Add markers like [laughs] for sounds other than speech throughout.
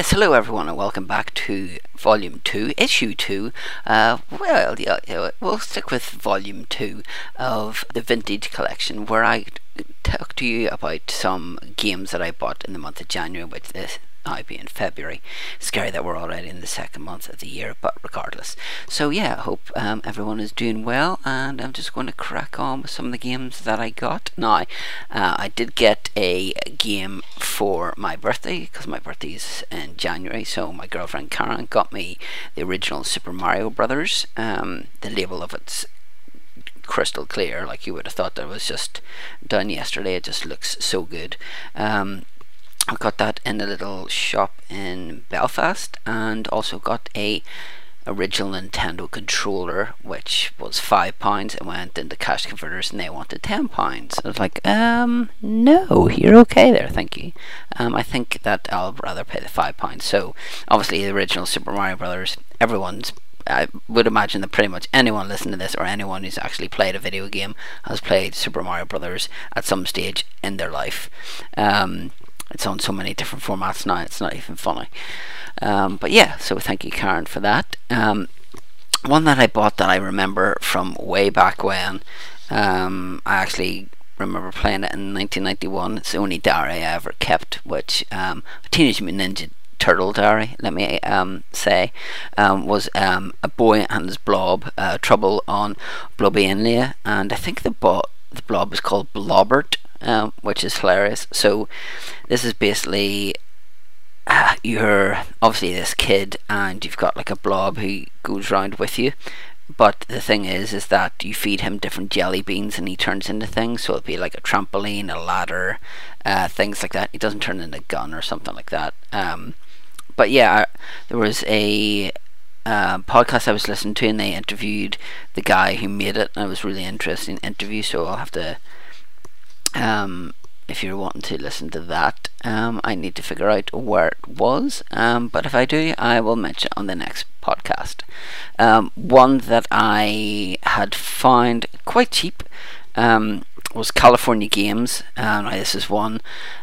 Yes, hello everyone, and welcome back to Volume 2, Issue 2. Uh, well, yeah, we'll stick with Volume 2 of the Vintage Collection, where I talk to you about some games that I bought in the month of January, which this be in February. Scary that we're already in the second month of the year, but regardless. So yeah, I hope um, everyone is doing well, and I'm just going to crack on with some of the games that I got. Now, uh, I did get a game for my birthday because my birthday is in January. So my girlfriend Karen got me the original Super Mario Brothers. Um, the label of it's crystal clear, like you would have thought that was just done yesterday. It just looks so good. Um, I got that in a little shop in Belfast and also got a original Nintendo controller which was five pounds and went into cash converters and they wanted ten pounds. I was like, um no, you're okay there, thank you. Um I think that I'll rather pay the five pounds. So obviously the original Super Mario Brothers, everyone's I would imagine that pretty much anyone listening to this or anyone who's actually played a video game has played Super Mario Brothers at some stage in their life. Um, it's on so many different formats now, it's not even funny. Um, but yeah, so thank you, Karen, for that. Um, one that I bought that I remember from way back when, um, I actually remember playing it in 1991. It's the only diary I ever kept, which um, Teenage Mutant Ninja Turtle Diary, let me um, say, um, was um, a boy and his blob, uh, trouble on Blobby and and I think the, bo- the blob was called Blobert, um, which is hilarious. So this is basically uh, you're obviously this kid, and you've got like a blob who goes around with you. But the thing is, is that you feed him different jelly beans, and he turns into things. So it'll be like a trampoline, a ladder, uh, things like that. He doesn't turn into a gun or something like that. Um, but yeah, there was a uh, podcast I was listening to, and they interviewed the guy who made it. And it was really interesting interview. So I'll have to um, if you're wanting to listen to that, um, I need to figure out where it was. Um, but if I do, I will mention it on the next podcast. Um, one that I had found quite cheap um, was California Games. Um, this is one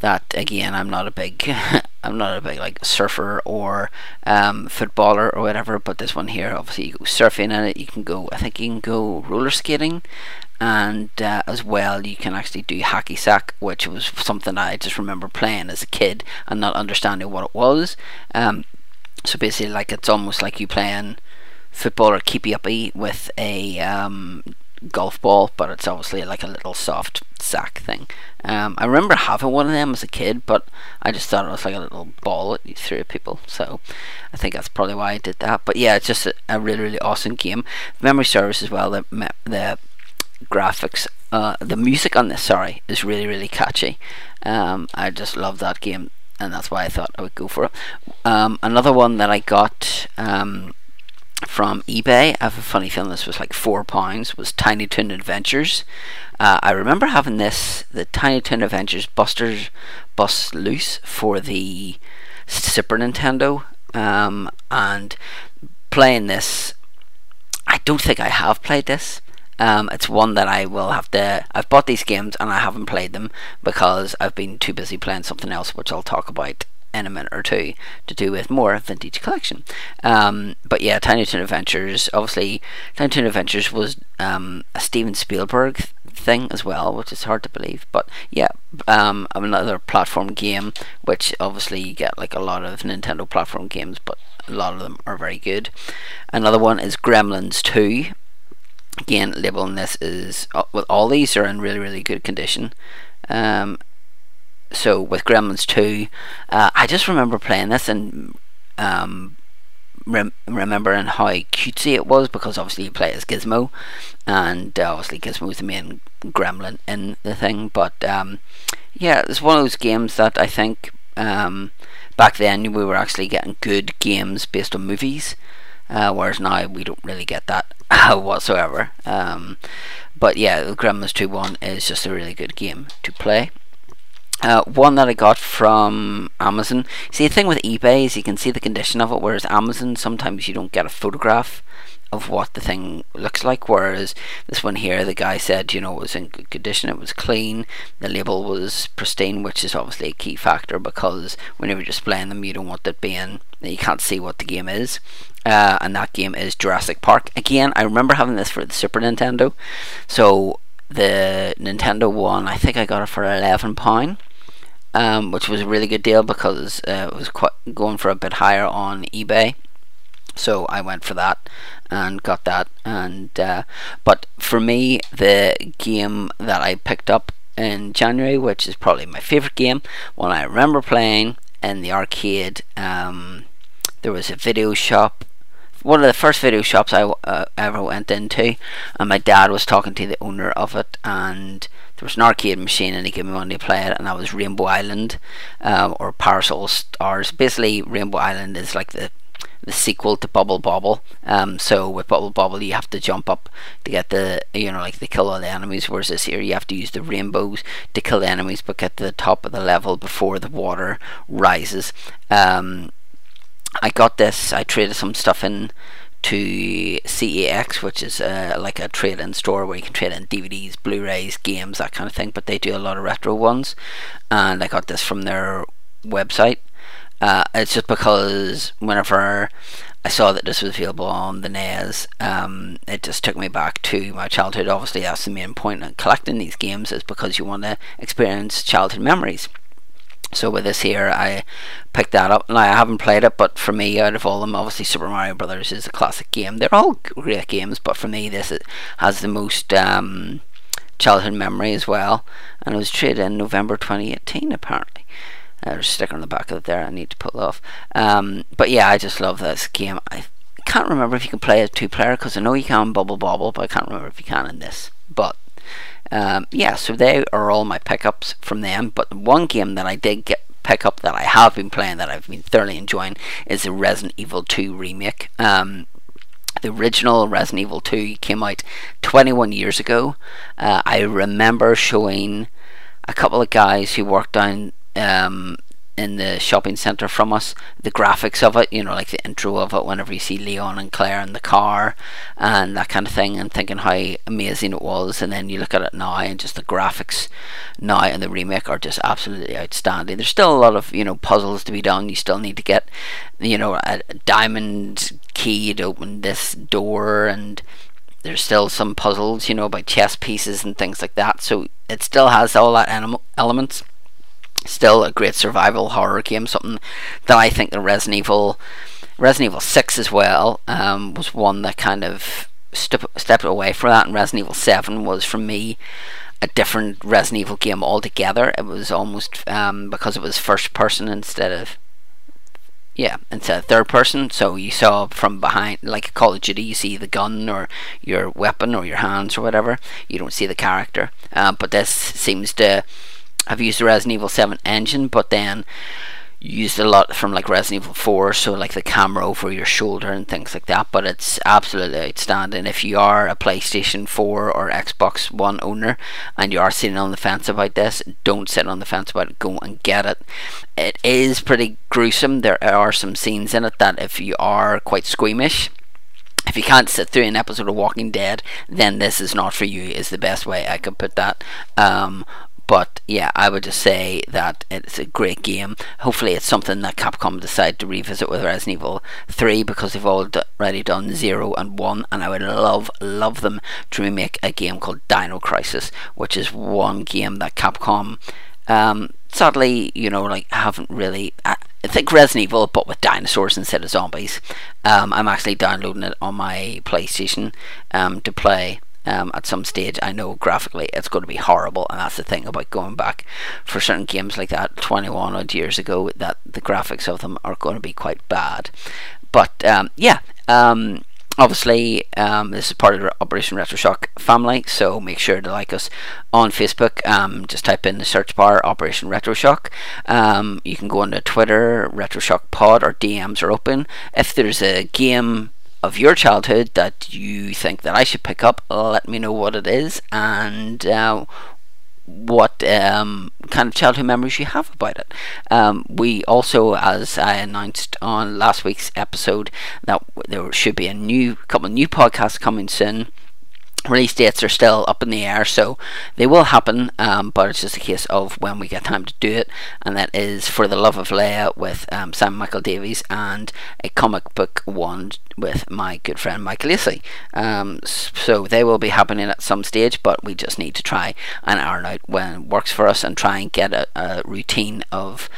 that again I'm not a big [laughs] I'm not a big like surfer or um, footballer or whatever, but this one here obviously you go surfing in it. You can go I think you can go roller skating and uh, as well you can actually do hacky sack which was something I just remember playing as a kid and not understanding what it was um, so basically like it's almost like you playing football or keepy uppy with a um, golf ball but it's obviously like a little soft sack thing um, I remember having one of them as a kid but I just thought it was like a little ball that you threw at people so I think that's probably why I did that but yeah it's just a, a really really awesome game memory service as well the, the graphics. Uh, the music on this, sorry, is really really catchy. Um, I just love that game, and that's why I thought I would go for it. Um, another one that I got um, from eBay, I have a funny feeling this was like four pounds. Was Tiny Toon Adventures. Uh, I remember having this, the Tiny Toon Adventures Buster Busts Loose for the Super Nintendo, um, and playing this. I don't think I have played this. Um, it's one that I will have to. I've bought these games and I haven't played them because I've been too busy playing something else, which I'll talk about minute or two to do with more vintage collection. Um, but yeah, Tiny Toon Adventures. Obviously, Tiny Toon Adventures was um, a Steven Spielberg thing as well, which is hard to believe. But yeah, um, another platform game, which obviously you get like a lot of Nintendo platform games, but a lot of them are very good. Another one is Gremlins Two again labeling this is uh, well all these are in really really good condition um, so with Gremlins 2 uh, I just remember playing this and um, rem- remembering how cutesy it was because obviously you play as Gizmo and uh, obviously Gizmo is the main gremlin in the thing but um, yeah it's one of those games that I think um, back then we were actually getting good games based on movies uh, whereas now we don't really get that [laughs] whatsoever. Um, but yeah, Gremlins 2 1 is just a really good game to play. Uh, one that I got from Amazon. See, the thing with eBay is you can see the condition of it, whereas Amazon sometimes you don't get a photograph of what the thing looks like. Whereas this one here, the guy said, you know, it was in good condition, it was clean, the label was pristine, which is obviously a key factor because whenever you're displaying them, you don't want it being you can't see what the game is. Uh, and that game is Jurassic Park. Again, I remember having this for the Super Nintendo. So the Nintendo one, I think I got it for eleven pound. Um, which was a really good deal because uh, it was quite going for a bit higher on eBay. So I went for that and got that. And uh, but for me, the game that I picked up in January, which is probably my favorite game, one I remember playing in the arcade. Um, there was a video shop. One of the first video shops I uh, ever went into, and my dad was talking to the owner of it, and there was an arcade machine, and he gave me money to play it, and that was Rainbow Island, um, or Parasol Stars. Basically, Rainbow Island is like the the sequel to Bubble Bobble. Um, so with Bubble Bobble, you have to jump up to get the you know like to kill all the enemies. Whereas this here, you have to use the rainbows to kill the enemies, but get to the top of the level before the water rises. Um, I got this. I traded some stuff in to CEX, which is uh, like a trade-in store where you can trade in DVDs, Blu-rays, games, that kind of thing. But they do a lot of retro ones, and I got this from their website. Uh, it's just because whenever I saw that this was available on the NES, um, it just took me back to my childhood. Obviously, that's the main point of collecting these games is because you want to experience childhood memories. So with this here, I picked that up. Now I haven't played it, but for me, out of all of them, obviously Super Mario Brothers is a classic game. They're all great games, but for me, this has the most um, childhood memory as well. And it was traded in November 2018, apparently. Uh, there's a sticker on the back of it there. I need to pull off. Um, but yeah, I just love this game. I can't remember if you can play it two player because I know you can Bubble Bobble, but I can't remember if you can in this. But um, yeah, so they are all my pickups from them. But one game that I did get pick up that I have been playing that I've been thoroughly enjoying is the Resident Evil 2 remake. Um, the original Resident Evil 2 came out 21 years ago. Uh, I remember showing a couple of guys who worked on um, in the shopping centre from us. The graphics of it, you know, like the intro of it, whenever you see Leon and Claire in the car and that kind of thing, and thinking how amazing it was. And then you look at it now, and just the graphics now and the remake are just absolutely outstanding. There's still a lot of you know puzzles to be done. You still need to get you know a, a diamond key to open this door and there's still some puzzles, you know, about chess pieces and things like that. So it still has all that animal elements still a great survival horror game. Something that I think the Resident Evil, Resident Evil Six as well, um, was one that kind of step, stepped away from that. And Resident Evil Seven was for me a different Resident Evil game altogether. It was almost um, because it was first person instead of yeah, instead of third person. So you saw from behind, like Call of Duty, you see the gun or your weapon or your hands or whatever. You don't see the character. Uh, but this seems to I've used the Resident Evil 7 engine, but then used a lot from like Resident Evil 4, so like the camera over your shoulder and things like that. But it's absolutely outstanding. If you are a PlayStation 4 or Xbox One owner and you are sitting on the fence about this, don't sit on the fence about it. Go and get it. It is pretty gruesome. There are some scenes in it that, if you are quite squeamish, if you can't sit through an episode of Walking Dead, then this is not for you. Is the best way I could put that. Um, but yeah, I would just say that it's a great game. Hopefully, it's something that Capcom decide to revisit with Resident Evil 3 because they've already done 0 and 1, and I would love, love them to remake a game called Dino Crisis, which is one game that Capcom. Um, sadly, you know, like haven't really. I think Resident Evil, but with dinosaurs instead of zombies. Um, I'm actually downloading it on my PlayStation um, to play um, at some stage. I know graphically it's going to be horrible, and that's the thing about going back for certain games like that 21 odd years ago, that the graphics of them are going to be quite bad. But um, yeah, um, obviously um, this is part of the Operation RetroShock family, so make sure to like us on Facebook. Um, just type in the search bar Operation RetroShock. Um, you can go on to Twitter, RetroShock Pod, or DMs are open. If there's a game of your childhood that you think that I should pick up, let me know what it is, and uh, what um, kind of childhood memories you have about it. Um, we also, as I announced on last week's episode, that there should be a new couple of new podcasts coming soon release dates are still up in the air, so they will happen, um, but it's just a case of when we get time to do it, and that is For the Love of Leia with um, Sam Michael Davies and a comic book one with my good friend Mike Lacey. Um, so they will be happening at some stage, but we just need to try and iron out when it works for us and try and get a, a routine of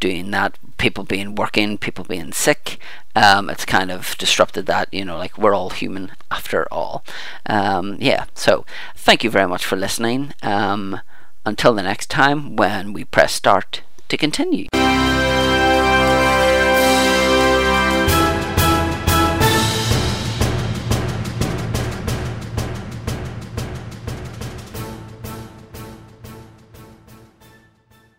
doing that. People being working, people being sick, um, it's kind of disrupted that. You know, like we're all human after all. Um, yeah. So thank you very much for listening. Um, until the next time when we press start to continue.